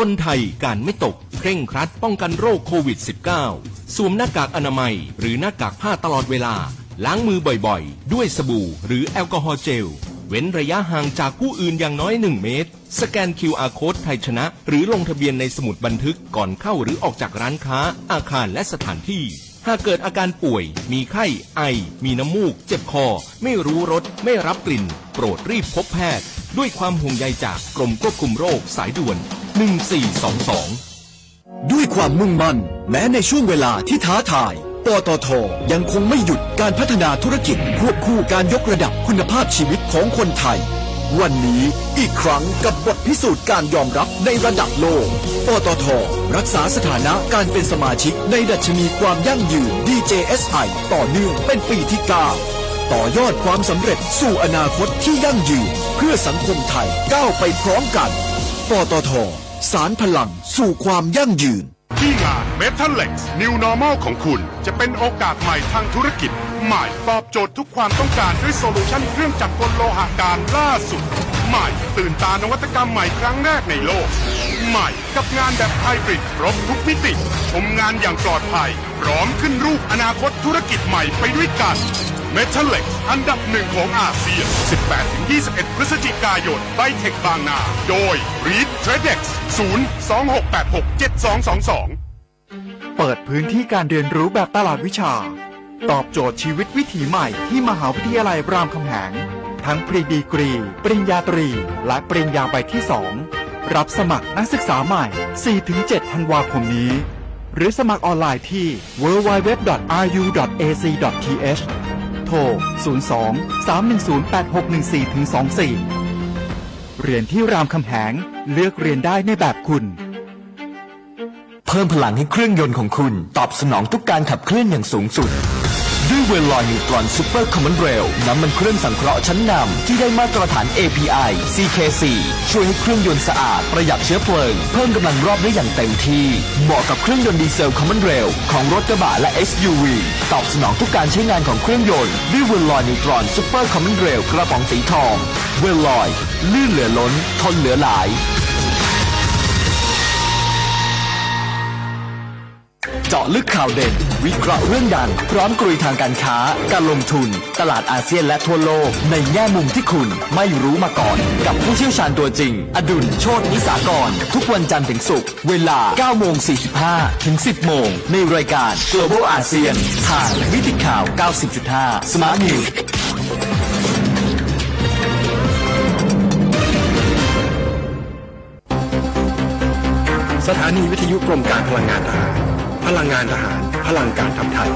คนไทยการไม่ตกเคร่งครัดป้องกันโรคโควิด -19 สวมหน้ากากอนามัย หรือหน้ากากผ้าตลอดเวลา ล้างมือบ่อยๆ ด้วยสบู่หรือแอลกอฮอล์เจล เว้นระยะห่างจากผู้อื่นอย่างน้อย 1 เมตร สแกน QR Code ไทยชนะ หรือลงทะเบียนในสมุดบันทึกก่อนเข้าหรือออกจากร้านค้า อาคารและสถานที่ หากเกิดอาการป่วย มีไข้ ไอ มีน้ำมูก เจ็บคอ ไม่รู้รสไม่รับกลิ่น โปรดรีบพบแพทย์ ด้วยความห่วงใยจากกรมควบคุมโรคสายด่วน 1422 ด้วยความมุ่งมั่น แม้ในช่วงเวลาที่ท้าทาย ปตท ยังคงไม่หยุดการพัฒนาธุรกิจควบคู่การยกระดับคุณภาพชีวิตของคนไทย วันนี้อีกครั้งกับบทพิสูจน์การยอมรับในระดับโลก ปตท รักษาสถานะการเป็นสมาชิกในดัชนีความยั่งยืน DJSI ต่อเนื่องเป็นปีที่ 9ต่อยอดความสำเร็จสู่อนาคตที่ยั่งยืน เพื่อสังคมไทยก้าวไปพร้อมกัน ปตท สารพลังสู่ความยั่งยืน ที่งาน Metalex New Normal ของคุณ จะเป็นโอกาสใหม่ทางธุรกิจ ใหม่ตอบโจทย์ทุกความต้องการด้วย solution เครื่องจักรกลโลหะการล่าสุด ใหม่ตื่นตานวัตกรรมใหม่ครั้งแรกในโลก ใหม่กับงานแบบไฮบริดครบทุกมิติชมงานอย่างปลอดภัยพร้อมขึ้นรูปอนาคตธุรกิจใหม่ไปด้วยกัน Metallex อันดับหนึ่งของอาเซียน 18-21 พฤศจิกายนไบเทคบางนา โดย Read Tradex 026867222 เปิดพื้นที่การเรียนรู้แบบตลาดวิชา ตอบโจทย์ชีวิตวิถีใหม่ที่มหาวิทยาลัยรามคำแหง ทั้งปริดีกรี ปริญญาตรี และปริญญาใบที่ 2 รับสมัครนักศึกษาใหม่ 4-7 ธันวาคมนี้หรือสมัครออนไลน์ที่ www.ru.ac.th โทร 02 310 8614 24 เรียนที่รามคำแหงเลือกเรียนได้ในแบบคุณ เพิ่มพลังให้เครื่องยนต์ของคุณ ตอบสนองทุกการขับเคลื่อนอย่างสูงสุด ด้วยเวลลอยนิวตรอนซูเปอร์ common rail น้ำมันเครื่องสังเคราะห์ชั้นนำที่ได้มาตรฐาน API CK4 ช่วยให้เครื่องยนต์สะอาดประหยัดเชื้อเพลิง เพิ่มกำลังรอบได้อย่างเต็มที่ เหมาะกับเครื่องยนต์ดีเซล common rail ของรถกระบะและ SUV ตอบสนองทุกการใช้งานของเครื่องยนต์ด้วยเวลลอยนิวตรอนซูเปอร์ common rail กระป๋องสีทอง เวลลอยลื่นเหลือล้น ทนเหลือหลาย เจาะลึกข่าวเด่น วิเคราะห์เรื่องดัง พร้อมกลยุทธ์ทางการค้า การลงทุน ตลาดอาเซียนและทั่วโลก ในแง่มุมที่คุณไม่รู้มาก่อน กับผู้เชี่ยวชาญตัวจริง อดุลโชตนิสากร ทุกวันจันทร์ถึงศุกร์เวลา9โมง45 ถึง 10 โมง ในรายการ Global ASEAN ทางวิทยข่าว 90.5 Smart News สถานีวิทยุกรมการพลังงานทหาร พลังงานทหาร พลังการทำไทย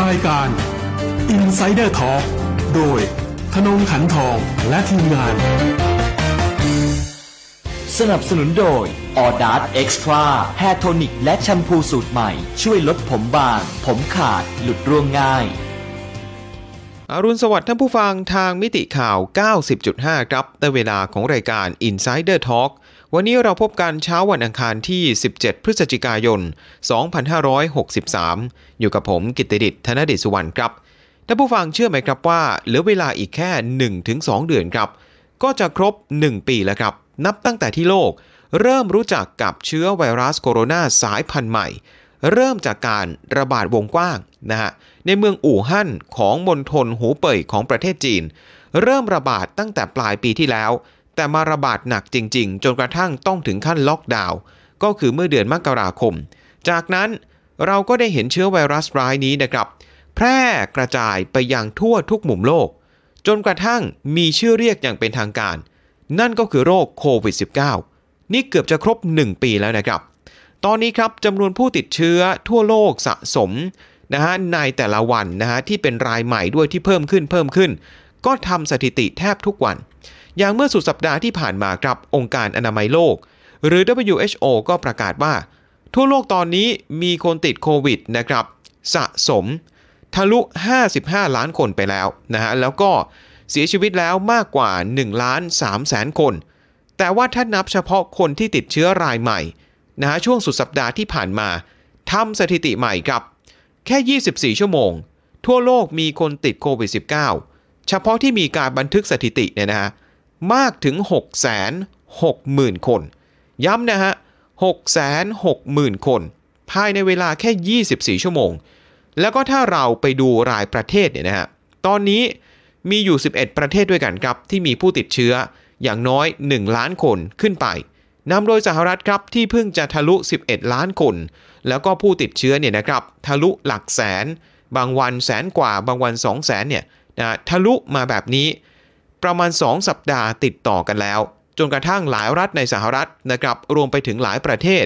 รายการ Insider Talk โดยธนงขันทองและทีมงาน สนับสนุนโดย ออดาร์ Extra แฮร์โทนิกและแชมพูสูตรใหม่ ช่วยลดผมบาง ผมขาด หลุดร่วงง่าย อรุณสวัสดิ์ท่านผู้ฟังทางมิติข่าว 90.5 ครับในเวลาของรายการ Insider Talk วันนี้เราพบกันเช้าวันอังคารที่ 17 พฤศจิกายน 2563 อยู่กับผมกิตติดิษฐ์ธนเดิษฐ์สุวรรณครับ ท่านผู้ฟังเชื่อไหมครับว่าเหลือเวลาอีกแค่ 1-2 เดือนครับ ก็จะครบ 1 ปีแล้วครับ นับตั้งแต่ที่โลก เริ่มรู้จักกับเชื้อไวรัสโคโรนาสายพันธุ์ใหม่ เริ่มจากการระบาดวงกว้างนะฮะในเมืองอู่ฮั่นของมณฑลหูเป่ยของประเทศจีน เริ่มระบาดตั้งแต่ปลายปีที่แล้ว แต่มาระบาดหนักจริง ๆ จนกระทั่งต้องถึงขั้นล็อกดาวน์ก็คือเมื่อเดือนมกราคม จากนั้นเราก็ได้เห็นเชื้อไวรัสร้ายนี้นะครับ แพร่กระจายไปยังทั่วทุกมุมโลก จนกระทั่งมีชื่อเรียกอย่างเป็นทางการ นั่นก็คือโรคโควิด -19 นี่เกือบจะครบ 1 ปีแล้วนะครับ ตอนนี้ครับจำนวนผู้ติดเชื้อทั่วโลกสะสมนะฮะในแต่ละวันนะฮะที่เป็นรายใหม่ด้วยที่เพิ่มขึ้นเพิ่มขึ้น ก็ทำสถิติแทบทุกวัน อย่างเมื่อสุดสัปดาห์ที่ผ่านมาครับองค์การอนามัยโลก หรือ WHO ก็ประกาศว่า ทั่วโลกตอนนี้มีคนติดโควิดนะครับสะสมทะลุ 55 ล้านคนไปแล้วนะฮะแล้วก็เสียชีวิตแล้วมากกว่า1ล้าน3แสนคน แต่ว่าถ้านับเฉพาะคนที่ติดเชื้อรายใหม่ นะฮะช่วงสุดสัปดาห์ที่ผ่านมาทำสถิติใหม่ครับแค่ 24 ชั่วโมง ทั่วโลกมีคนติดโควิด -19 เฉพาะที่มีการบันทึกสถิติเนี่ยนะฮะมากถึง 6 6 0 0 0 0 คน ย้ำนะฮะ 6 6 0 0 0 0 คน ภายในเวลาแค่ 24 ชั่วโมง แล้วก็ถ้าเราไปดูรายประเทศเนี่ยนะฮะ ตอนนี้มีอยู่ 11 ประเทศด้วยกันครับ ที่มีผู้ติดเชื้ออย่างน้อย 1 ล้านคนขึ้นไป นำโดยสหรัฐครับที่เพิ่งจะทะลุ 11 ล้านคน แล้วก็ผู้ติดเชื้อเนี่ยนะครับทะลุหลักแสน บางวันแสนกว่า บางวัน 2 0 0แสนเนี่ยนะทะลุมาแบบนี้ ประมาณ 2 สัปดาห์ติดต่อกันแล้ว จนกระทั่งหลายรัฐในสหรัฐนะครับรวมไปถึงหลายประเทศ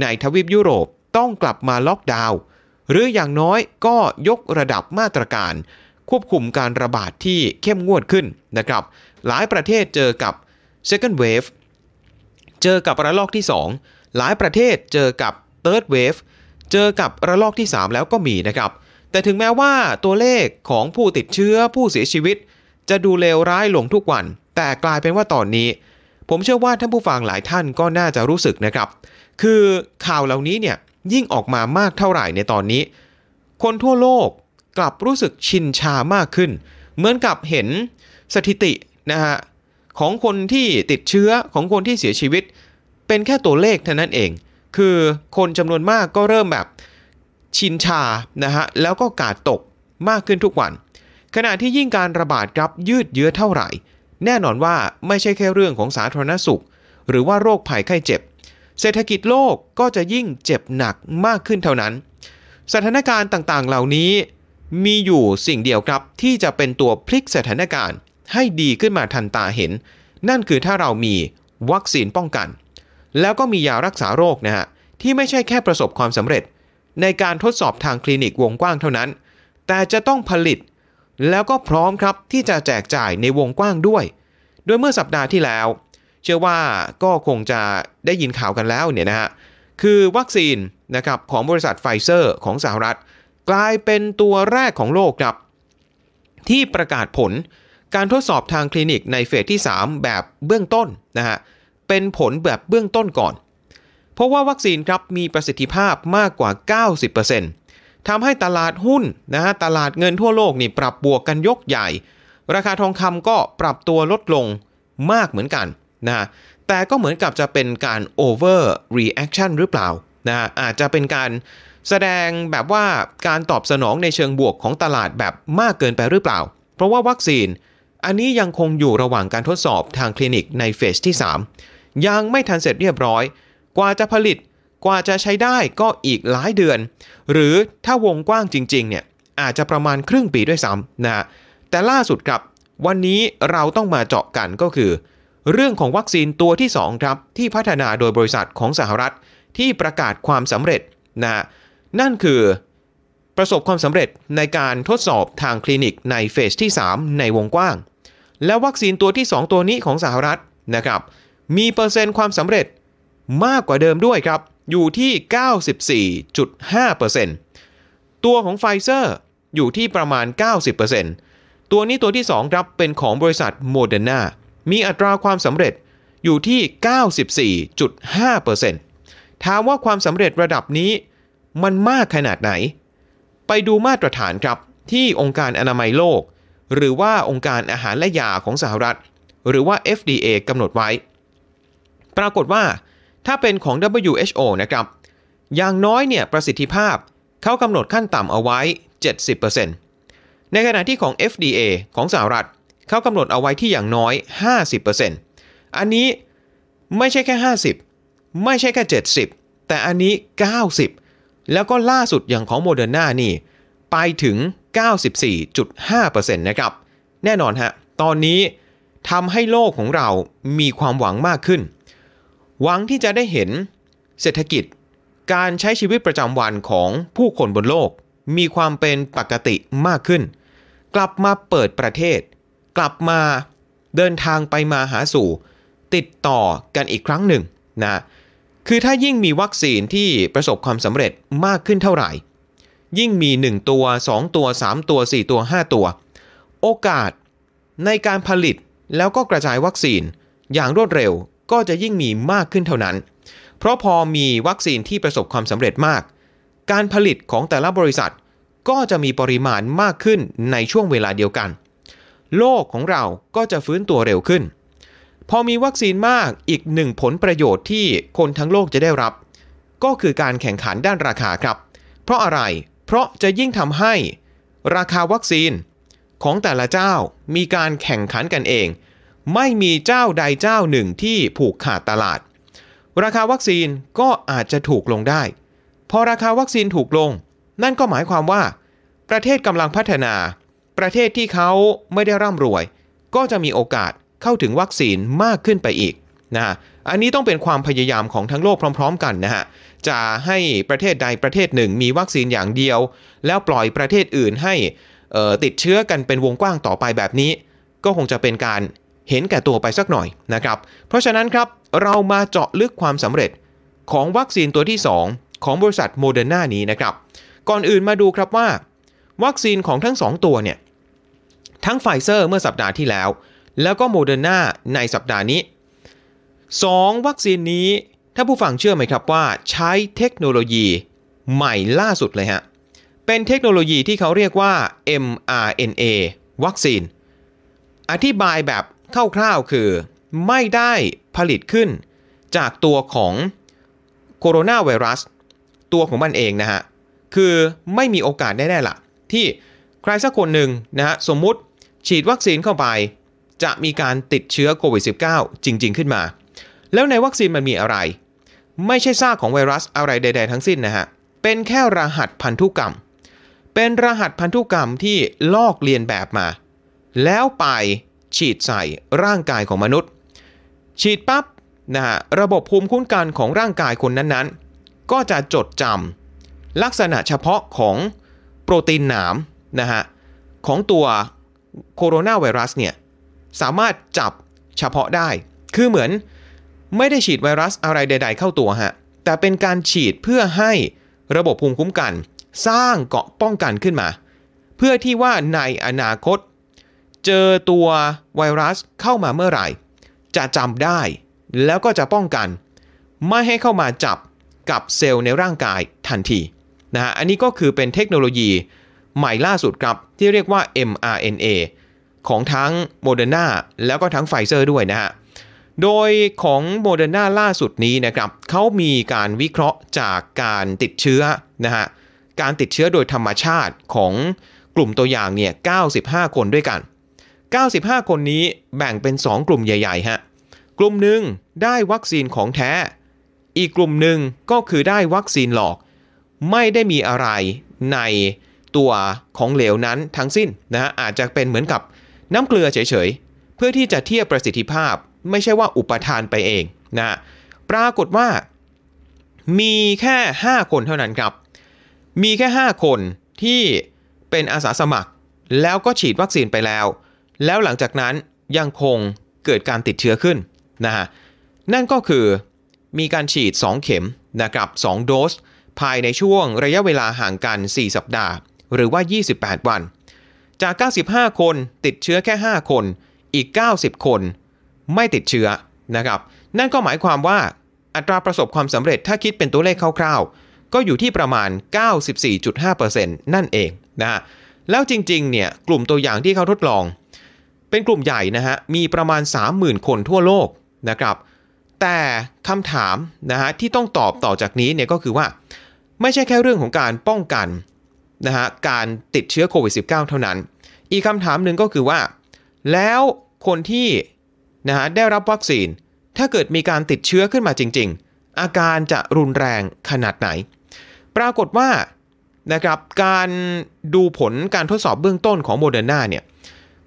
ในทวีปยุโรปต้องกลับมาล็อกดาวน์หรืออย่างน้อยก็ยกระดับมาตรการ ควบคุมการระบาดที่เข้มงวดขึ้นนะครับ หลายประเทศเจอกับ second wave เจอกับระลอกที่ 2 หลายประเทศเจอกับ third wave เจอกับระลอกที่ 3 แล้วก็มีนะครับ แต่ถึงแม้ว่าตัวเลขของผู้ติดเชื้อผู้เสียชีวิต จะดูเลวร้ายลงทุกวัน แต่กลายเป็นว่าตอนนี้ ผมเชื่อว่าท่านผู้ฟังหลายท่านก็น่าจะรู้สึกนะครับ คือข่าวเหล่านี้เนี่ยยิ่งออกมามากเท่าไหร่ในตอนนี้ คนทั่วโลกกลับรู้สึกชินชามากขึ้น เหมือนกับเห็นสถิตินะฮะ ของคนที่ติดเชื้อของคนที่เสียชีวิต เป็นแค่ตัวเลขเท่านั้นเอง คือคนจำนวนมากก็เริ่มแบบชินชานะฮะแล้วก็กาดตกมากขึ้นทุกวัน ขณะที่ยิ่งการระบาดรับยืดเยื้อเท่าไหร่ แน่นอนว่าไม่ใช่แค่เรื่องของสาธารณสุข หรือว่าโรคภัยไข้เจ็บ เศรษฐกิจโลกก็จะยิ่งเจ็บหนักมากขึ้นเท่านั้น สถานการณ์ต่างๆเหล่านี้มีอยู่สิ่งเดียวครับที่จะเป็นตัวพลิกสถานการณ์ ให้ดีขึ้นมาทันตาเห็น นั่นคือถ้าเรามีวัคซีนป้องกัน แล้วก็มียารักษาโรคนะฮะที่ไม่ใช่แค่ประสบความสำเร็จ ในการทดสอบทางคลินิกวงกว้างเท่านั้น แต่จะต้องผลิต แล้วก็พร้อมครับที่จะแจกจ่ายในวงกว้างด้วย โดยเมื่อสัปดาห์ที่แล้ว เชื่อว่าก็คงจะได้ยินข่าวกันแล้วเนี่ยนะฮะคือวัคซีนนะครับของบริษัทไฟเซอร์ของสหรัฐ กลายเป็นตัวแรกของโลกครับที่ประกาศผล การทดสอบทางคลินิกในเฟสที่ 3 แบบเบื้องต้นนะฮะเป็นผลแบบเบื้องต้นก่อน เพราะว่าวัคซีนครับมีประสิทธิภาพมากกว่า 90%ทำให้ตลาดหุ้นนะฮะตลาดเงินทั่วโลกนี่ปรับบวกกันยกใหญ่ ราคาทองคำก็ปรับตัวลดลงมากเหมือนกันนะฮะแต่ก็เหมือนกับจะเป็นการ over reaction หรือเปล่านะอาจจะเป็นการแสดงแบบว่าการตอบสนองในเชิงบวกของตลาดแบบมากเกินไปหรือเปล่า เพราะว่าวัคซีน อันนี้ยังคงอยู่ระหว่างการทดสอบทางคลินิกในเฟสที่ 3 ยังไม่ทันเสร็จเรียบร้อย กว่าจะผลิตกว่าจะใช้ได้ก็อีกหลายเดือน หรือถ้าวงกว้างจริงๆเนี่ยอาจจะประมาณครึ่งปีด้วยซ้ำนะแต่ล่าสุดครับ วันนี้เราต้องมาเจาะกันก็คือ เรื่องของวัคซีนตัวที่ 2 ครับ ที่พัฒนาโดยบริษัทของสหรัฐที่ประกาศความสำเร็จนะนั่นคือ ประสบความสำเร็จในการทดสอบทางคลินิกในเฟสที่ 3 ในวงกว้าง และวัคซีนตัวที่ 2 ตัวนี้ของสหรัฐนะครับมีเปอร์เซ็นต์ความสำเร็จมากกว่าเดิมด้วยครับ อยู่ที่ 94.5%ตัวของไฟเซอร์อยู่ที่ประมาณ 90%ตัวนี้ตัวที่ 2 ครับ เป็นของบริษัทโมเดอร์นามีอัตราความสำเร็จอยู่ที่ 94.5%ถามว่าความสำเร็จระดับนี้มันมากขนาดไหน ไปดูมาตรฐานครับที่องค์การอนามัยโลก หรือว่าองค์การอาหารและยาของสหรัฐ หรือว่า FDA กำหนดไว้ ปรากฏว่า ถ้าเป็นของ WHO นะครับ อย่างน้อยเนี่ยประสิทธิภาพเขากำหนดขั้นต่ำเอาไว้ 70%ในขณะที่ของ FDA ของสหรัฐเขากำหนดเอาไว้ที่อย่างน้อย 50%อันนี้ไม่ใช่แค่ 50 ไม่ใช่แค่ 70 แต่อันนี้ 90 แล้วก็ล่าสุดอย่างของโมเดอร์นานี่ ไปถึง 94.5%นะครับ แน่นอนฮะ ตอนนี้ทำให้โลกของเรามีความหวังมากขึ้น หวังที่จะได้เห็นเศรษฐกิจ การใช้ชีวิตประจำวันของผู้คนบนโลก มีความเป็นปกติมากขึ้น กลับมาเปิดประเทศ กลับมาเดินทางไปมาหาสู่ ติดต่อกันอีกครั้งหนึ่งนะ คือถ้ายิ่งมีวัคซีนที่ประสบความสำเร็จมากขึ้นเท่าไหร่ ยิ่งมี 1 ตัว 2 ตัว 3 ตัว 4 ตัว 5 ตัว โอกาสในการผลิตแล้วก็กระจายวัคซีนอย่างรวดเร็วก็จะยิ่งมีมากขึ้นเท่านั้น เพราะพอมีวัคซีนที่ประสบความสำเร็จมาก การผลิตของแต่ละบริษัทก็จะมีปริมาณมากขึ้นในช่วงเวลาเดียวกัน โลกของเราก็จะฟื้นตัวเร็วขึ้น พอมีวัคซีนมากอีกหนึ่งผลประโยชน์ที่คนทั้งโลกจะได้รับ ก็คือการแข่งขันด้านราคาครับ เพราะอะไร เพราะจะยิ่งทำให้ราคาวัคซีนของแต่ละเจ้ามีการแข่งขันกันเอง ไม่มีเจ้าใดเจ้าหนึ่งที่ผูกขาดตลาด ราคาวัคซีนก็อาจจะถูกลงได้ พอราคาวัคซีนถูกลง นั่นก็หมายความว่า ประเทศกำลังพัฒนา ประเทศที่เขาไม่ได้ร่ำรวย ก็จะมีโอกาส เข้าถึงวัคซีนมากขึ้นไปอีกนะฮะอันนี้ต้องเป็นความพยายามของทั้งโลกพร้อม ๆ กันนะฮะจะให้ประเทศใดประเทศหนึ่งมีวัคซีนอย่างเดียว แล้วปล่อยประเทศอื่นให้ติดเชื้อกันเป็นวงกว้างต่อไปแบบนี้ ก็คงจะเป็นการเห็นแก่ตัวไปสักหน่อยนะครับ เพราะฉะนั้นครับเรามาเจาะลึกความสำเร็จของวัคซีนตัวที่ 2 ของบริษัทโมเดอร์นานี้นะครับ ก่อนอื่นมาดูครับว่า วัคซีนของทั้ง 2 ตัวเนี่ย ทั้งไฟเซอร์เมื่อสัปดาห์ที่แล้ว แล้วก็โมเดอร์นาในสัปดาห์นี้ 2 วัคซีนนี้ถ้าผู้ฟังเชื่อไหมครับว่า ใช้เทคโนโลยีใหม่ล่าสุดเลยฮะ เป็นเทคโนโลยีที่เขาเรียกว่า mRNA วัคซีน อธิบายแบบคร่าวๆคือ ไม่ได้ผลิตขึ้น จากตัวของโคโรนาไวรัส ตัวของมันเองนะฮะ คือไม่มีโอกาสแน่ๆละที่ใครสักคนหนึ่งนะฮะ สมมุติฉีดวัคซีนเข้าไป จะมีการติดเชื้อโควิด -19 จริง ๆ ขึ้นมา แล้วในวัคซีนมันมีอะไร ไม่ใช่ซากของไวรัสอะไรใด ๆ ทั้งสิ้นนะฮะ เป็นแค่รหัสพันธุกรรม เป็นรหัสพันธุกรรมที่ลอกเลียนแบบมา แล้วไปฉีดใส่ร่างกายของมนุษย์ ฉีดปับ๊บนะฮะระบบภูมิคุ้มกันของร่างกายคนนั้นๆ ก็จะจดจำลักษณะเฉพาะของโปรตีนหนามนะฮะของตัวโคโรนาไวรัสเนี่ย สามารถจับเฉพาะได้ คือเหมือนไม่ได้ฉีดไวรัสอะไรใด ๆ เข้าตัวฮะ แต่เป็นการฉีดเพื่อให้ระบบภูมิคุ้มกัน สร้างเกาะป้องกันขึ้นมา เพื่อที่ว่าในอนาคต เจอตัวไวรัสเข้ามาเมื่อไหร่ จะจำได้ แล้วก็จะป้องกัน ไม่ให้เข้ามาจับกับเซลล์ในร่างกายทันทีนะฮะ อันนี้ก็คือเป็นเทคโนโลยีใหม่ล่าสุดครับที่เรียกว่า mRNA ของทั้งโมเดอร์นาแล้วก็ทั้งไฟเซอร์ด้วยนะฮะ โดยของโมเดอร์นาล่าสุดนี้นะครับเขามีการวิเคราะห์จากการติดเชื้อนะฮะ การติดเชื้อโดยธรรมชาติของกลุ่มตัวอย่างเนี่ย 95 คนด้วยกัน 95 คนนี้แบ่งเป็น 2 กลุ่มใหญ่ๆฮะ กลุ่มหนึ่งได้วัคซีนของแท้ อีกกลุ่มหนึ่งก็คือได้วัคซีนหลอก ไม่ได้มีอะไรในตัวของเหลวนั้นทั้งสิ้นนะฮะอาจจะเป็นเหมือนกับ น้ำเกลือเฉยๆ เพื่อที่จะเทียบประสิทธิภาพไม่ใช่ว่าอุปทานไปเองนะปรากฏว่า มีแค่ 5 คนเท่านั้นครับ มีแค่ 5 คนที่เป็นอาสาสมัคร แล้วก็ฉีดวัคซีนไปแล้ว แล้วหลังจากนั้นยังคงเกิดการติดเชื้อขึ้นนะฮะนั่นก็คือมีการฉีด 2 เข็มนะครับ2โดส ภายในช่วงระยะเวลาห่างกัน 4 สัปดาห์ หรือว่า 28 วัน จาก 95 คนติดเชื้อแค่ 5 คน อีก 90 คน ไม่ติดเชื้อนะครับ นั่นก็หมายความว่าอัตราประสบความสำเร็จถ้าคิดเป็นตัวเลขคร่าวๆ ก็อยู่ที่ประมาณ 94.5%นั่นเองนะฮะ แล้วจริงๆ เนี่ยกลุ่มตัวอย่างที่เขาทดลอง เป็นกลุ่มใหญ่นะฮะ มีประมาณ 30,000 คนทั่วโลกนะครับ แต่คำถามนะฮะที่ต้องตอบต่อจากนี้เนี่ยก็คือว่า ไม่ใช่แค่เรื่องของการป้องกัน นะฮะการติดเชื้อโควิด -19 เท่านั้น อีกคำถามหนึ่งก็คือว่า แล้วคนที่นะฮะได้รับวัคซีน ถ้าเกิดมีการติดเชื้อขึ้นมาจริง ๆ อาการจะรุนแรงขนาดไหน ปรากฏว่านะครับการดูผลการทดสอบเบื้องต้นของโมเดอร์นาเนี่ย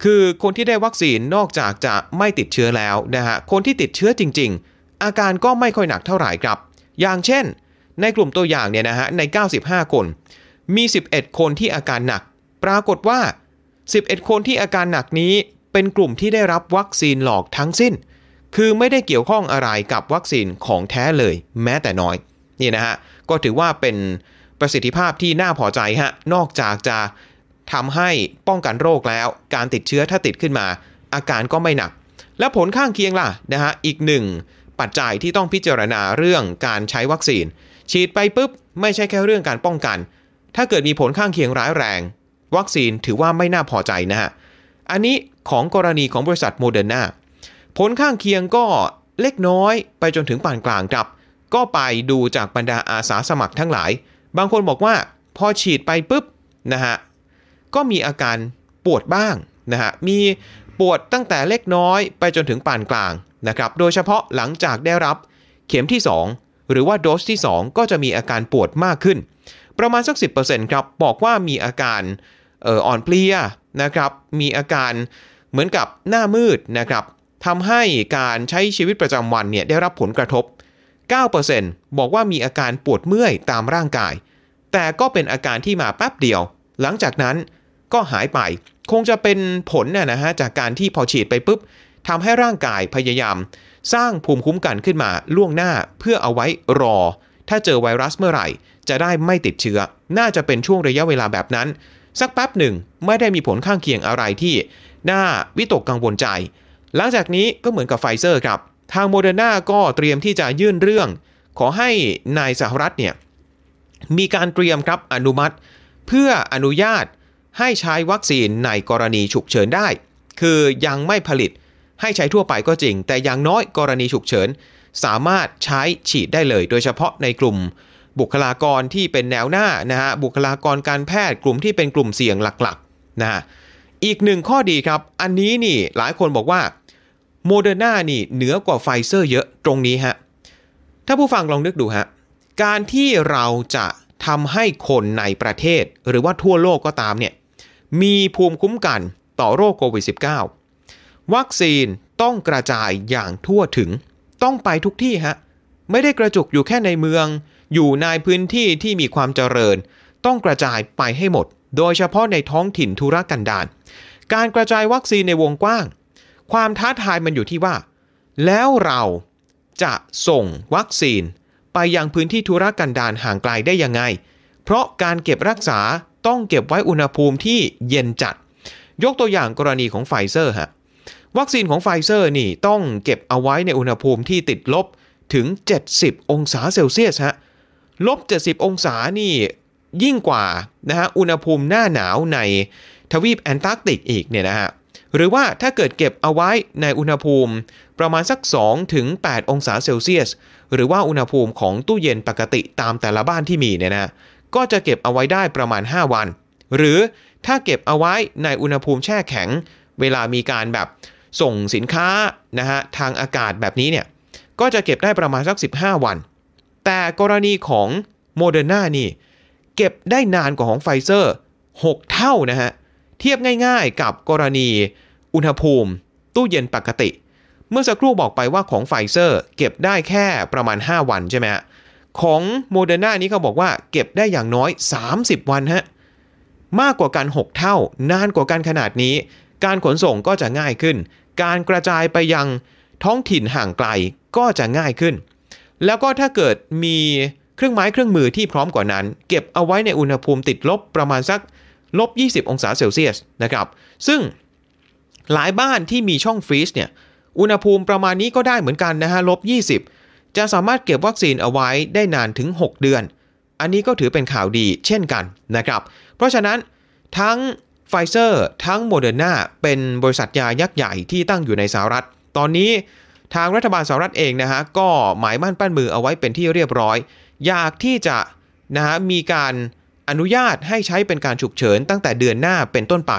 คือคนที่ได้วัคซีนนอกจากจะไม่ติดเชื้อแล้วนะฮะคนที่ติดเชื้อจริง ๆ อาการก็ไม่ค่อยหนักเท่าไหร่ครับ อย่างเช่น ในกลุ่มตัวอย่างเนี่ยนะฮะใน 95 คน มี 11 คนที่อาการหนัก ปรากฏว่า 11 คนที่อาการหนักนี้เป็นกลุ่มที่ได้รับวัคซีนหลอกทั้งสิ้น คือไม่ได้เกี่ยวข้องอะไรกับวัคซีนของแท้เลยแม้แต่น้อย นี่นะฮะ ก็ถือว่าเป็นประสิทธิภาพที่น่าพอใจฮะ นอกจากจะทำให้ป้องกันโรคแล้ว การติดเชื้อถ้าติดขึ้นมา อาการก็ไม่หนัก และผลข้างเคียงล่ะนะฮะ อีกหนึ่งปัจจัยที่ต้องพิจารณาเรื่องการใช้วัคซีน ฉีดไปปุ๊บไม่ใช่แค่เรื่องการป้องกัน ถ้าเกิดมีผลข้างเคียงร้ายแรง วัคซีนถือว่าไม่น่าพอใจนะฮะ อันนี้ของกรณีของบริษัทโมเดอร์นาผลข้างเคียงก็เล็กน้อยไปจนถึงปานกลางครับ ก็ไปดูจากบรรดาอาสาสมัครทั้งหลาย บางคนบอกว่าพอฉีดไปปุ๊บนะฮะ ก็มีอาการปวดบ้างนะฮะ มีปวดตั้งแต่เล็กน้อยไปจนถึงปานกลางนะครับ โดยเฉพาะหลังจากได้รับเข็มที่ 2 หรือว่าโดสที่ 2 ก็จะมีอาการปวดมากขึ้น ประมาณสัก 10%ครับบอกว่ามีอาการอ่อนเพลียนะครับมีอาการเหมือนกับหน้ามืดนะครับทำให้การใช้ชีวิตประจำวันเนี่ยได้รับผลกระทบ 9%บอกว่ามีอาการปวดเมื่อยตามร่างกาย แต่ก็เป็นอาการที่มาแป๊บเดียว หลังจากนั้นก็หายไป คงจะเป็นผลน่ะนะฮะจากการที่พอฉีดไปปุ๊บทำให้ร่างกายพยายาม สร้างภูมิคุ้มกันขึ้นมาล่วงหน้าเพื่อเอาไว้รอ ถ้าเจอไวรัสเมื่อไหร่ จะได้ไม่ติดเชื้อ น่าจะเป็นช่วงระยะเวลาแบบนั้น สักแป๊บหนึ่งไม่ได้มีผลข้างเคียงอะไรที่ น่าวิตกกังวลใจ หลังจากนี้ก็เหมือนกับไฟเซอร์ครับ ทางโมเดอร์นาก็เตรียมที่จะยื่นเรื่อง ขอให้นายสหรัฐเนี่ยมีการเตรียมครับอนุมัติ เพื่ออนุญาตให้ใช้วัคซีนในกรณีฉุกเฉินได้ คือยังไม่ผลิตให้ใช้ทั่วไปก็จริง แต่อย่างน้อยกรณีฉุกเฉิน สามารถใช้ฉีดได้เลย โดยเฉพาะในกลุ่มบุคลากรที่เป็นแนวหน้านะฮะบุคลากรการแพทย์กลุ่มที่เป็นกลุ่มเสี่ยงหลักๆนะฮะอีกหนึ่งข้อดีครับ อันนี้นี่หลายคนบอกว่าโมเดอร์นานี่เหนือกว่าไฟเซอร์เยอะตรงนี้ฮะถ้าผู้ฟังลองนึกดูฮะการที่เราจะทำให้คนในประเทศ หรือว่าทั่วโลกก็ตามเนี่ยมีภูมิคุ้มกันต่อโรคโควิด -19 วัคซีนต้องกระจายอย่างทั่วถึง ต้องไปทุกที่ฮะ ไม่ได้กระจุกอยู่แค่ในเมือง อยู่ในพื้นที่ที่มีความเจริญ ต้องกระจายไปให้หมด โดยเฉพาะในท้องถิ่นธุรกันดารการกระจายวัคซีนในวงกว้าง ความท้าทายมันอยู่ที่ว่า แล้วเราจะส่งวัคซีนไปยังพื้นที่ธุรกันดารห่างไกลได้ยังไง เพราะการเก็บรักษาต้องเก็บไว้อุณหภูมิที่เย็นจัด ยกตัวอย่างกรณีของไฟเซอร์ฮะ วัคซีนของไฟเซอร์นี่ต้องเก็บเอาไว้ในอุณหภูมิที่ติดลบถึง 70 องศาเซลเซียสฮะลบ 70 องศานี่ยิ่งกว่านะฮะอุณหภูมิหน้าหนาวในทวีปแอนตาร์กติกอีกเนี่ยนะฮะหรือว่าถ้าเกิดเก็บเอาไว้ในอุณหภูมิประมาณสัก 2 ถึง 8 องศาเซลเซียส หรือว่าอุณหภูมิของตู้เย็นปกติตามแต่ละบ้านที่มีเนี่ยนะก็จะเก็บเอาไว้ได้ประมาณ 5 วัน หรือถ้าเก็บเอาไว้ในอุณหภูมิแช่แข็ง เวลามีการแบบ ส่งสินค้านะฮะทางอากาศแบบนี้เนี่ยก็จะเก็บได้ประมาณสัก 15 วัน แต่กรณีของโมเดอร์นานี่ เก็บได้นานกว่าของไฟเซอร์ 6 เท่านะฮะ เทียบง่ายๆกับกรณีอุณหภูมิ ตู้เย็นปกติ เมื่อสักครู่บอกไปว่าของไฟเซอร์ เก็บได้แค่ประมาณ 5 วันใช่ไหมฮะ ของโมเดอร์นานี้เขาบอกว่าเก็บได้อย่างน้อย 30 วันฮะ มากกว่ากัน 6 เท่า นานกว่ากันขนาดนี้ การขนส่งก็จะง่ายขึ้น การกระจายไปยังท้องถิ่นห่างไกลก็จะง่ายขึ้น แล้วก็ถ้าเกิดมีเครื่องไม้เครื่องมือที่พร้อมกว่านั้น เก็บเอาไว้ในอุณหภูมิติดลบประมาณสักลบ 20 องศาเซลเซียสนะครับ ซึ่งหลายบ้านที่มีช่อง freeze เนี่ยอุณหภูมิประมาณนี้ก็ได้เหมือนกันนะฮะลบ 20 จะสามารถเก็บวัคซีนเอาไว้ได้นานถึง 6 เดือน อันนี้ก็ถือเป็นข่าวดีเช่นกันนะครับ เพราะฉะนั้นทั้ง ไฟเซอร์ทั้งโมเดอร์นาเป็นบริษัทยายักษ์ใหญ่ที่ตั้งอยู่ในสหรัฐ ตอนนี้ทางรัฐบาลสหรัฐเองนะฮะก็หมายมั่นปั้นมือเอาไว้เป็นที่เรียบร้อย อยากที่จะนะฮะมีการอนุญาตให้ใช้เป็นการฉุกเฉินตั้งแต่เดือนหน้าเป็นต้นไป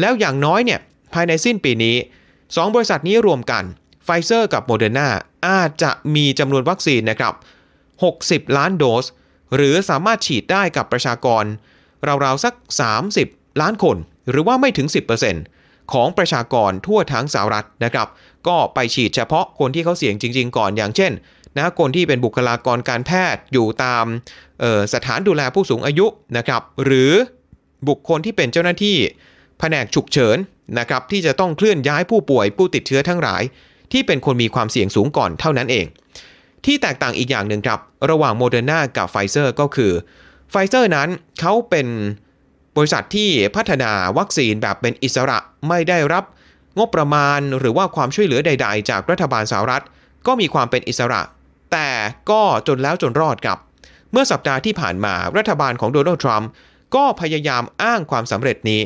แล้วอย่างน้อยเนี่ยภายในสิ้นปีนี้ 2 บริษัทนี้รวมกันไฟเซอร์กับโมเดอร์นาอาจจะมีจำนวนวัคซีนนะครับ 60 ล้านโดส หรือสามารถฉีดได้กับประชากรราวๆสัก 30 ล้านคนหรือว่าไม่ถึง 10%ของประชากรทั่วทั้งสหรัฐนะครับ ก็ไปฉีดเฉพาะคนที่เขาเสี่ยงจริง ๆ ก่อนอย่างเช่นนะคนที่เป็นบุคลากรการแพทย์อยู่ตามสถานดูแลผู้สูงอายุนะครับหรือบุคคลที่เป็นเจ้าหน้าที่แผนกฉุกเฉินนะครับที่จะต้องเคลื่อนย้ายผู้ป่วยผู้ติดเชื้อทั้งหลาย ที่เป็นคนมีความเสี่ยงสูงก่อนเท่านั้นเอง ที่แตกต่างอีกอย่างหนึ่งครับ ระหว่างโมเดอร์นากับไฟเซอร์ก็คือไฟเซอร์นั้นเขาเป็น บริษัทที่พัฒนาวัคซีนแบบเป็นอิสระไม่ได้รับงบประมาณหรือว่าความช่วยเหลือใด ๆ จากรัฐบาลสหรัฐ ก็มีความเป็นอิสระ แต่ก็จนแล้วจนรอดครับ เมื่อสัปดาห์ที่ผ่านมารัฐบาลของโดนัลด์ทรัมป์ก็พยายามอ้างความสำเร็จนี้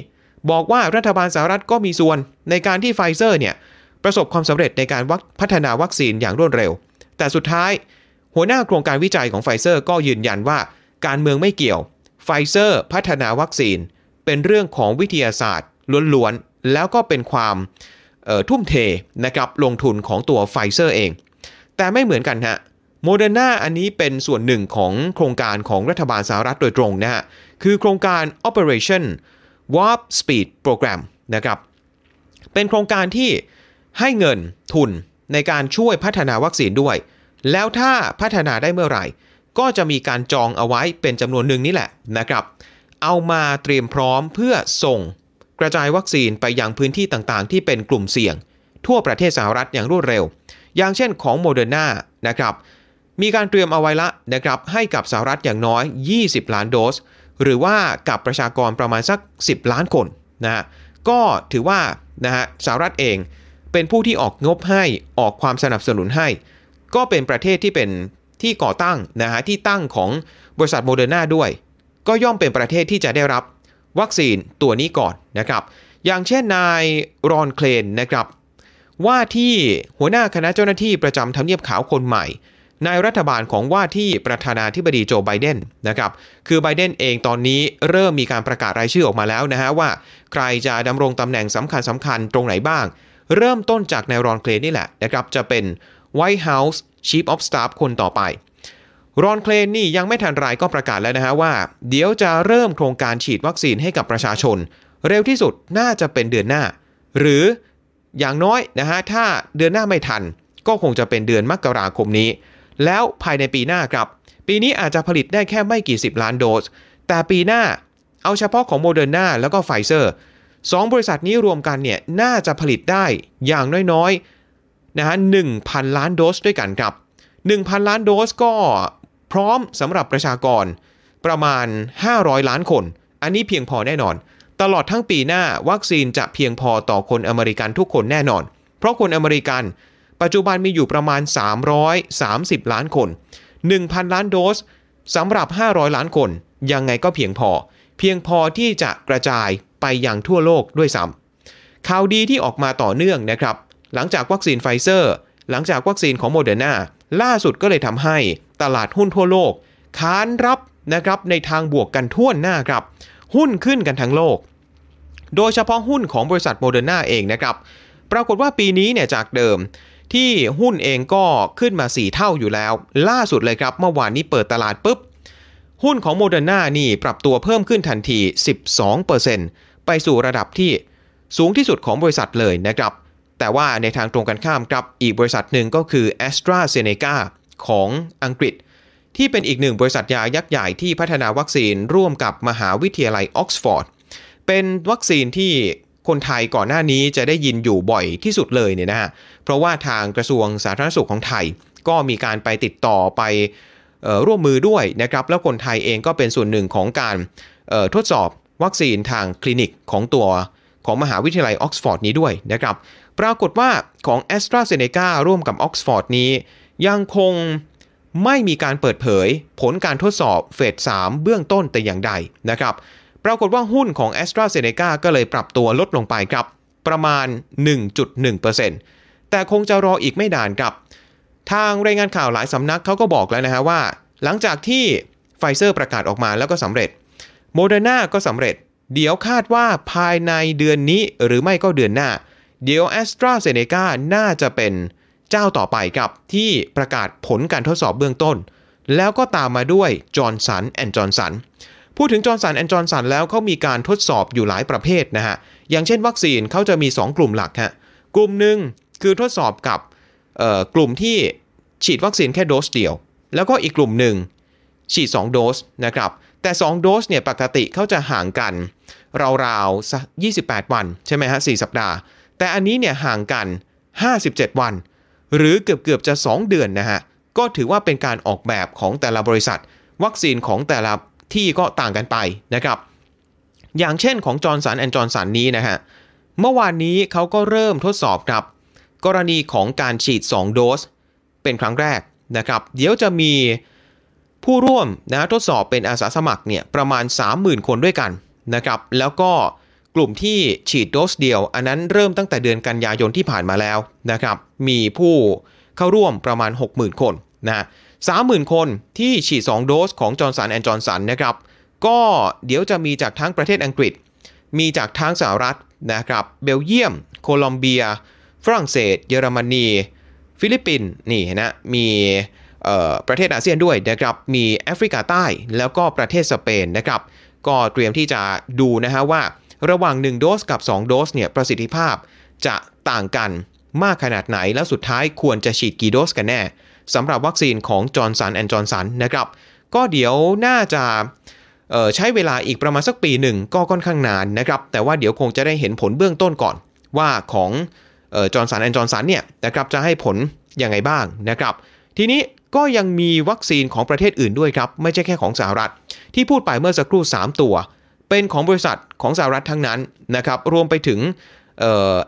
บอกว่ารัฐบาลสหรัฐก็มีส่วนในการที่ไฟเซอร์เนี่ยประสบความสำเร็จในการพัฒนาวัคซีนอย่างรวดเร็ว แต่สุดท้าย หัวหน้าโครงการวิจัยของไฟเซอร์ก็ยืนยันว่าการเมืองไม่เกี่ยว ไฟเซอร์พัฒนาวัคซีน เป็นเรื่องของวิทยาศาสตร์ล้วนๆ แล้วก็เป็นความทุ่มเทนะครับลงทุนของตัวไฟเซอร์เอง แต่ไม่เหมือนกันฮะโมเดอร์นาอันนี้เป็นส่วนหนึ่งของโครงการของรัฐบาลสหรัฐโดยตรงนะฮะ คือโครงการ Operation Warp Speed Program นะครับ เป็นโครงการที่ให้เงินทุนในการช่วยพัฒนาวัคซีนด้วย แล้วถ้าพัฒนาได้เมื่อไหร่ ก็จะมีการจองเอาไว้เป็นจำนวนหนึ่งนี่แหละนะครับ เอามาเตรียมพร้อมเพื่อส่งกระจายวัคซีนไปยังพื้นที่ต่างๆ ที่เป็นกลุ่มเสี่ยง ทั่วประเทศสหรัฐอย่างรวดเร็ว อย่างเช่นของโมเดอร์นานะครับ มีการเตรียมเอาไว้ละนะครับให้กับสหรัฐอย่างน้อย 20 ล้านโดส หรือว่ากับประชากรประมาณสัก 10 ล้านคนนะฮะก็ถือว่านะฮะสหรัฐเองเป็นผู้ที่ออกงบให้ออกความสนับสนุนให้ ก็เป็นประเทศที่เป็น ที่ก่อตั้งนะฮะที่ตั้งของบริษัทโมเดอร์นาด้วย ก็ย่อมเป็นประเทศที่จะได้รับวัคซีนตัวนี้ก่อนนะครับ อย่างเช่นนายรอนเคลนนะครับ ว่าที่หัวหน้าคณะเจ้าหน้าที่ประจำทำเนียบขาวคนใหม่ในรัฐบาลของว่าที่ประธานาธิบดีโจไบเดนนะครับ คือไบเดนเองตอนนี้เริ่มมีการประกาศรายชื่อออกมาแล้วนะฮะว่า ใครจะดำรงตำแหน่งสำคัญสำคัญตรงไหนบ้าง เริ่มต้นจากนายรอนเคลนนี่แหละนะครับ จะเป็น White House Chief of Staff คนต่อไป รอนเคลนนี่ยังไม่ทันไรก็ประกาศแล้วนะฮะว่า เดี๋ยวจะเริ่มโครงการฉีดวัคซีนให้กับประชาชน เร็วที่สุดน่าจะเป็นเดือนหน้า หรืออย่างน้อยนะฮะถ้าเดือนหน้าไม่ทัน ก็คงจะเป็นเดือนมกราคมนี้ แล้วภายในปีหน้าครับปีนี้อาจจะผลิตได้แค่ไม่กี่สิบล้านโดส แต่ปีหน้าเอาเฉพาะของโมเดอร์นาแล้วก็ไฟเซอร์สองบริษัทนี้รวมกันเนี่ยน่าจะผลิตได้อย่างน้อยๆ นะฮะ1,000 ล้านโดสด้วยกันครับ 1,000 ล้านโดสก็พร้อมสำหรับประชากรประมาณ 500 ล้านคน อันนี้เพียงพอแน่นอน ตลอดทั้งปีหน้าวัคซีนจะเพียงพอต่อคนอเมริกันทุกคนแน่นอน เพราะคนอเมริกัน ปัจจุบันมีอยู่ประมาณ 330 ล้านคน 1,000 ล้านโดสสำหรับ 500 ล้านคน ยังไงก็เพียงพอ เพียงพอที่จะกระจายไปยังทั่วโลกด้วยซ้ำข่าวดีที่ออกมาต่อเนื่องนะครับ หลังจากวัคซีนไฟเซอร์ หลังจากวัคซีนของโมเดอร์นาล่าสุดก็เลยทำให้ตลาดหุ้นทั่วโลก ขานรับนะครับในทางบวกกันทั่วหน้าครับ หุ้นขึ้นกันทั้งโลก โดยเฉพาะหุ้นของบริษัทโมเดอร์นาเองนะครับ ปรากฏว่าปีนี้เนี่ยจากเดิมที่หุ้นเองก็ขึ้นมา 4 เท่าอยู่แล้ว ล่าสุดเลยครับ เมื่อวานนี้เปิดตลาดปุ๊บ หุ้นของโมเดอร์นานี่ปรับตัวเพิ่มขึ้นทันที 12%ไปสู่ระดับที่สูงที่สุดของบริษัทเลยนะครับ แต่ว่าในทางตรงกันข้ามกับอีกบริษัทหนึ่งก็คือ AstraZeneca ของอังกฤษ ที่เป็นอีกหนึ่งบริษัทยายักษ์ใหญ่ที่พัฒนาวัคซีนร่วมกับมหาวิทยาลัยออกซฟอร์ดเป็นวัคซีนที่คนไทยก่อนหน้านี้จะได้ยินอยู่บ่อยที่สุดเลยเนี่ยนะฮะเพราะว่าทางกระทรวงสาธารณสุขของไทย ก็มีการไปติดต่อไปออร่วมมือด้วยนะครับแล้วคนไทยเองก็เป็นส่วนหนึ่งของการออทดสอบวัคซีนทางคลินิกของตัวของมหาวิทยาลัยออกซฟอร์ดนี้ด้วยนะครับ ปรากฏว่าของ a s t r a z เซ e c a ร่วมกับออกซฟอร์ดนี้ ยังคงไม่มีการเปิดเผย ผลการทดสอบเฟส 3 เบื้องต้นแต่อย่างใดนะครับ ปรากฏว่าหุ้นของ a s t r a z เซ e c a ก็เลยปรับตัวลดลงไปครับ ประมาณ 1.1%แต่คงจะรออีกไม่นานครับ ทางรายงานข่าวหลายสำนักเขาก็บอกแล้วนะฮะว่า หลังจากที่ไฟเซอร์ประกาศออกมาแล้วก็สำเร็จโมเดอร์นาก็สำเร็จ เดี๋ยวคาดว่าภายในเดือนนี้หรือไม่ก็เดือนหน้า เดี๋ยว AstraZeneca น่าจะเป็นเจ้าต่อไปครับที่ประกาศผลการทดสอบเบื้องต้น แล้วก็ตามมาด้วยจอร์นสันแอนด์จอร์นสันพูดถึงจอร์นสันแอนด์จอร์นสันแล้วเขามีการทดสอบอยู่หลายประเภทนะฮะ อย่างเช่นวัคซีนเขาจะมี 2 กลุ่มหลักฮะ กลุ่มหนึ่งคือทดสอบกับกลุ่มที่ฉีดวัคซีนแค่โดสเดียว แล้วก็อีกกลุ่มหนึ่งฉีด 2 โดสนะครับ แต่ 2 โดสเนี่ยปกติเขาจะห่างกัน ราวๆ 28 วัน ใช่ไหมฮะ 4 สัปดาห์ แต่อันนี้เนี่ยห่างกัน 57 วัน หรือเกือบเกือบจะ 2 เดือนนะฮะ ก็ถือว่าเป็นการออกแบบของแต่ละบริษัท วัคซีนของแต่ละที่ก็ต่างกันไปนะครับ อย่างเช่นของจอร์นสันแอนด์จอร์นสันนี้นะฮะ เมื่อวานนี้เขาก็เริ่มทดสอบครับ กรณีของการฉีด 2 โดส เป็นครั้งแรกนะครับ เดี๋ยวจะมีผู้ร่วมนะทดสอบเป็นอาสาสมัครเนี่ยประมาณ 30,000 คนด้วยกันนะครับ แล้วก็ กลุ่มที่ฉีดโดสเดียว อันนั้นเริ่มตั้งแต่เดือนกันยายนที่ผ่านมาแล้วนะครับมีผู้เข้าร่วมประมาณ 60,000 คนนะสามหมื่นคนที่ฉีด 2 โดสของจอร์นสันแอนด์จอร์นสันนะครับก็เดี๋ยวจะมีจากทั้งประเทศอังกฤษ มีจากทั้งสหรัฐนะครับเบลเยียม โคลอมเบีย ฝรั่งเศส เยอรมนี ฟิลิปปินส์นี่นะมีประเทศอาเซียนด้วยนะครับมีแอฟริกาใต้แล้วก็ประเทศสเปนนะครับก็เตรียมที่จะดูนะฮะว่า ระหว่าง 1 โดสกับ 2 โดสเนี่ยประสิทธิภาพจะต่างกันมากขนาดไหน แล้วสุดท้ายควรจะฉีดกี่โดสกันแน่สำหรับวัคซีนของจอร์นสันแอนด์จอร์นสันนะครับ ก็เดี๋ยวน่าจะใช้เวลาอีกประมาณสักปีหนึ่งก็ค่อนข้างนานนะครับ แต่ว่าเดี๋ยวคงจะได้เห็นผลเบื้องต้นก่อน ว่าของจอร์นสันแอนด์จอร์นสันเนี่ยนะครับจะให้ผลยังไงบ้างนะครับ ทีนี้ก็ยังมีวัคซีนของประเทศอื่นด้วยครับ ไม่ใช่แค่ของสหรัฐ ที่พูดไปเมื่อสักครู่ 3 ตัว เป็นของบริษัทของสหรัฐทั้งนั้นนะครับรวมไปถึง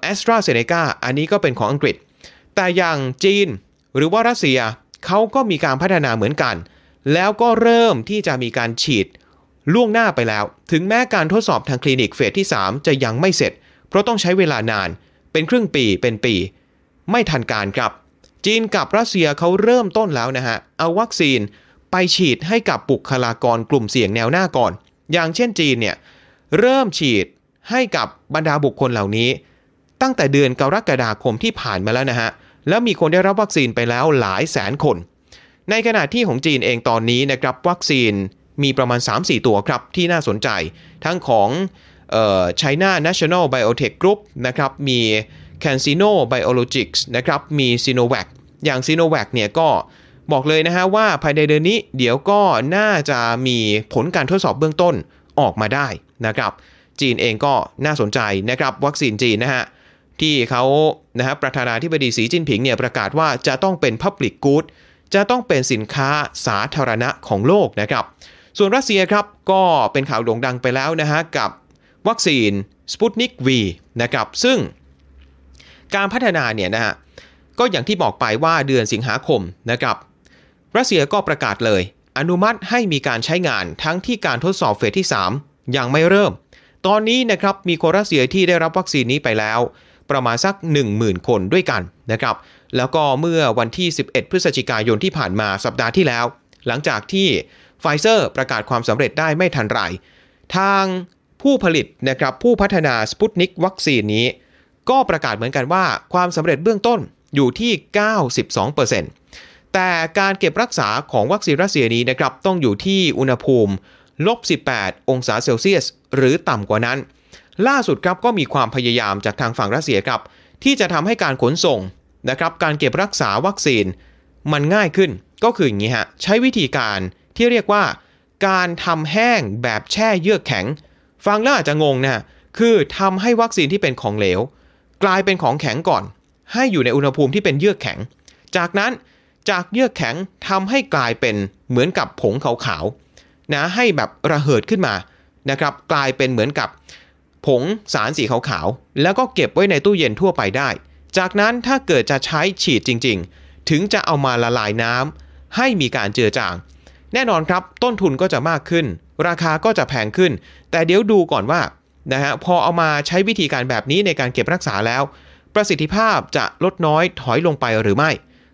แอสตราเซเนกาอันนี้ก็เป็นของอังกฤษ แต่อย่างจีนหรือว่ารัสเซียเขาก็มีการพัฒนาเหมือนกัน แล้วก็เริ่มที่จะมีการฉีดล่วงหน้าไปแล้ว ถึงแม้การทดสอบทางคลินิกเฟสที่ 3 จะยังไม่เสร็จ เพราะต้องใช้เวลานาน เป็นครึ่งปีเป็นปี ไม่ทันการครับ จีนกับรัสเซียเขาเริ่มต้นแล้วนะฮะ เอาวัคซีนไปฉีดให้กับบุคลากรกลุ่มเสี่ยงแนวหน้าก่อน อย่างเช่นจีนเนี่ยเริ่มฉีดให้กับบรรดาบุคคลเหล่านี้ ตั้งแต่เดือนกรกฎาคมที่ผ่านมาแล้วนะฮะแล้วมีคนได้รับวัคซีนไปแล้วหลายแสนคน ในขณะที่ของจีนเองตอนนี้นะครับวัคซีนมีประมาณ 3-4 ตัวครับ ที่น่าสนใจ ทั้งของเอ่อ China National Biotech Group นะครับมี CanSino Biologics นะครับมี Sinovac อย่าง Sinovac เนี่ยก็ บอกเลยนะฮะว่าภายในเดือนนี้เดี๋ยวก็น่าจะมีผลการทดสอบเบื้องต้นออกมาได้นะครับ จีนเองก็น่าสนใจนะครับ วัคซีนจีนนะฮะที่เขานะฮะประธานาธิบดีสีจิ้นผิงเนี่ยประกาศว่าจะต้องเป็น Public Good จะต้องเป็นสินค้าสาธารณะของโลกนะครับ ส่วนรัสเซียครับก็เป็นข่าวโด่งดังไปแล้วนะฮะกับวัคซีน Sputnik V นะครับซึ่งการพัฒนาเนี่ยนะฮะก็อย่างที่บอกไปว่าเดือนสิงหาคมนะครับ รัสเซียก็ประกาศเลย อนุมัติให้มีการใช้งานทั้งที่การทดสอบเฟสที่ 3 ยังไม่เริ่ม ตอนนี้นะครับมีคนรัสเซียที่ได้รับวัคซีนนี้ไปแล้ว ประมาณสัก 10,000 คนด้วยกันนะครับ แล้วก็เมื่อวันที่ 11 พฤศจิกายนที่ผ่านมาสัปดาห์ที่แล้ว หลังจากที่ไฟเซอร์ประกาศความสำเร็จได้ไม่ทันไรทางผู้ผลิตนะครับผู้พัฒนาสปุตนิกวัคซีนนี้ ก็ประกาศเหมือนกันว่าความสำเร็จเบื้องต้นอยู่ที่ 92% แต่การเก็บรักษาของวัคซีนรัสเซียนี้นะครับต้องอยู่ที่อุณหภูมิลบ 18 องศาเซลเซียส หรือต่ำกว่านั้น ล่าสุดครับก็มีความพยายามจากทางฝั่งรัสเซียครับที่จะทำให้การขนส่งนะครับการเก็บรักษาวัคซีนมันง่ายขึ้นก็คืออย่างนี้ฮะใช้วิธีการที่เรียกว่า การทำแห้งแบบแช่เยือกแข็ง ฟังแล้วอาจจะงงนะคือทำให้วัคซีนที่เป็นของเหลว กลายเป็นของแข็งก่อน ให้อยู่ในอุณหภูมิที่เป็นเยือกแข็ง จากนั้น จากเยื่อแข็งทำให้กลายเป็นเหมือนกับผงขาวๆนะให้แบบระเหิดขึ้นมานะครับ กลายเป็นเหมือนกับผงสารสีขาวๆแล้วก็เก็บไว้ในตู้เย็นทั่วไปได้ จากนั้นถ้าเกิดจะใช้ฉีดจริง ๆ ถึงจะเอามาละลายน้ำให้มีการเจือจาง แน่นอนครับต้นทุนก็จะมากขึ้น ราคาก็จะแพงขึ้น แต่เดี๋ยวดูก่อนว่านะฮะพอเอามาใช้วิธีการแบบนี้ในการเก็บรักษาแล้ว ประสิทธิภาพจะลดน้อยถอยลงไปหรือไม่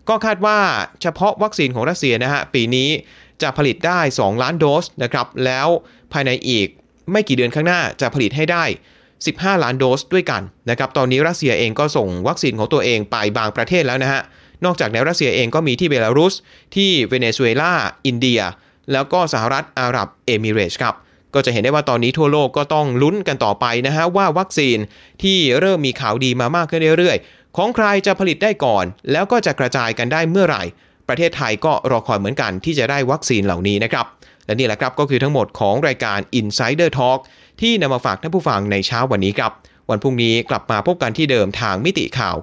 ก็คาดว่าเฉพาะวัคซีนของรัสเซียนะฮะปีนี้จะผลิตได้ 2 ล้านโดสนะครับแล้วภายในอีกไม่กี่เดือนข้างหน้าจะผลิตให้ได้ 15 ล้านโดสด้วยกันนะครับตอนนี้รัสเซียเองก็ส่งวัคซีนของตัวเองไปบางประเทศแล้วนะฮะนอกจากในรัสเซียเองก็มีที่เบลารุส ที่เวเนซุเอลาอินเดีย แล้วก็สหรัฐอาหรับเอมิเรตส์ครับก็จะเห็นได้ว่าตอนนี้ทั่วโลกก็ต้องลุ้นกันต่อไปนะฮะว่าวัคซีนที่เริ่มมีข่าวดีมามากขึ้นเรื่อย ของใครจะผลิตได้ก่อน แล้วก็จะกระจายกันได้เมื่อไหร่ ประเทศไทยก็รอคอยเหมือนกันที่จะได้วัคซีนเหล่านี้นะครับและนี่แหละครับก็คือทั้งหมดของรายการ Insider Talk ที่นำมาฝากท่านผู้ฟังในเช้าวันนี้ครับ วันพรุ่งนี้กลับมาพบกันที่เดิมทางมิติข่าว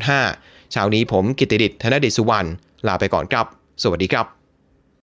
90.5 เช้านี้ผมกิตติดิษฐ์ธนเดชสุวรรณลาไปก่อนครับ สวัสดีครับ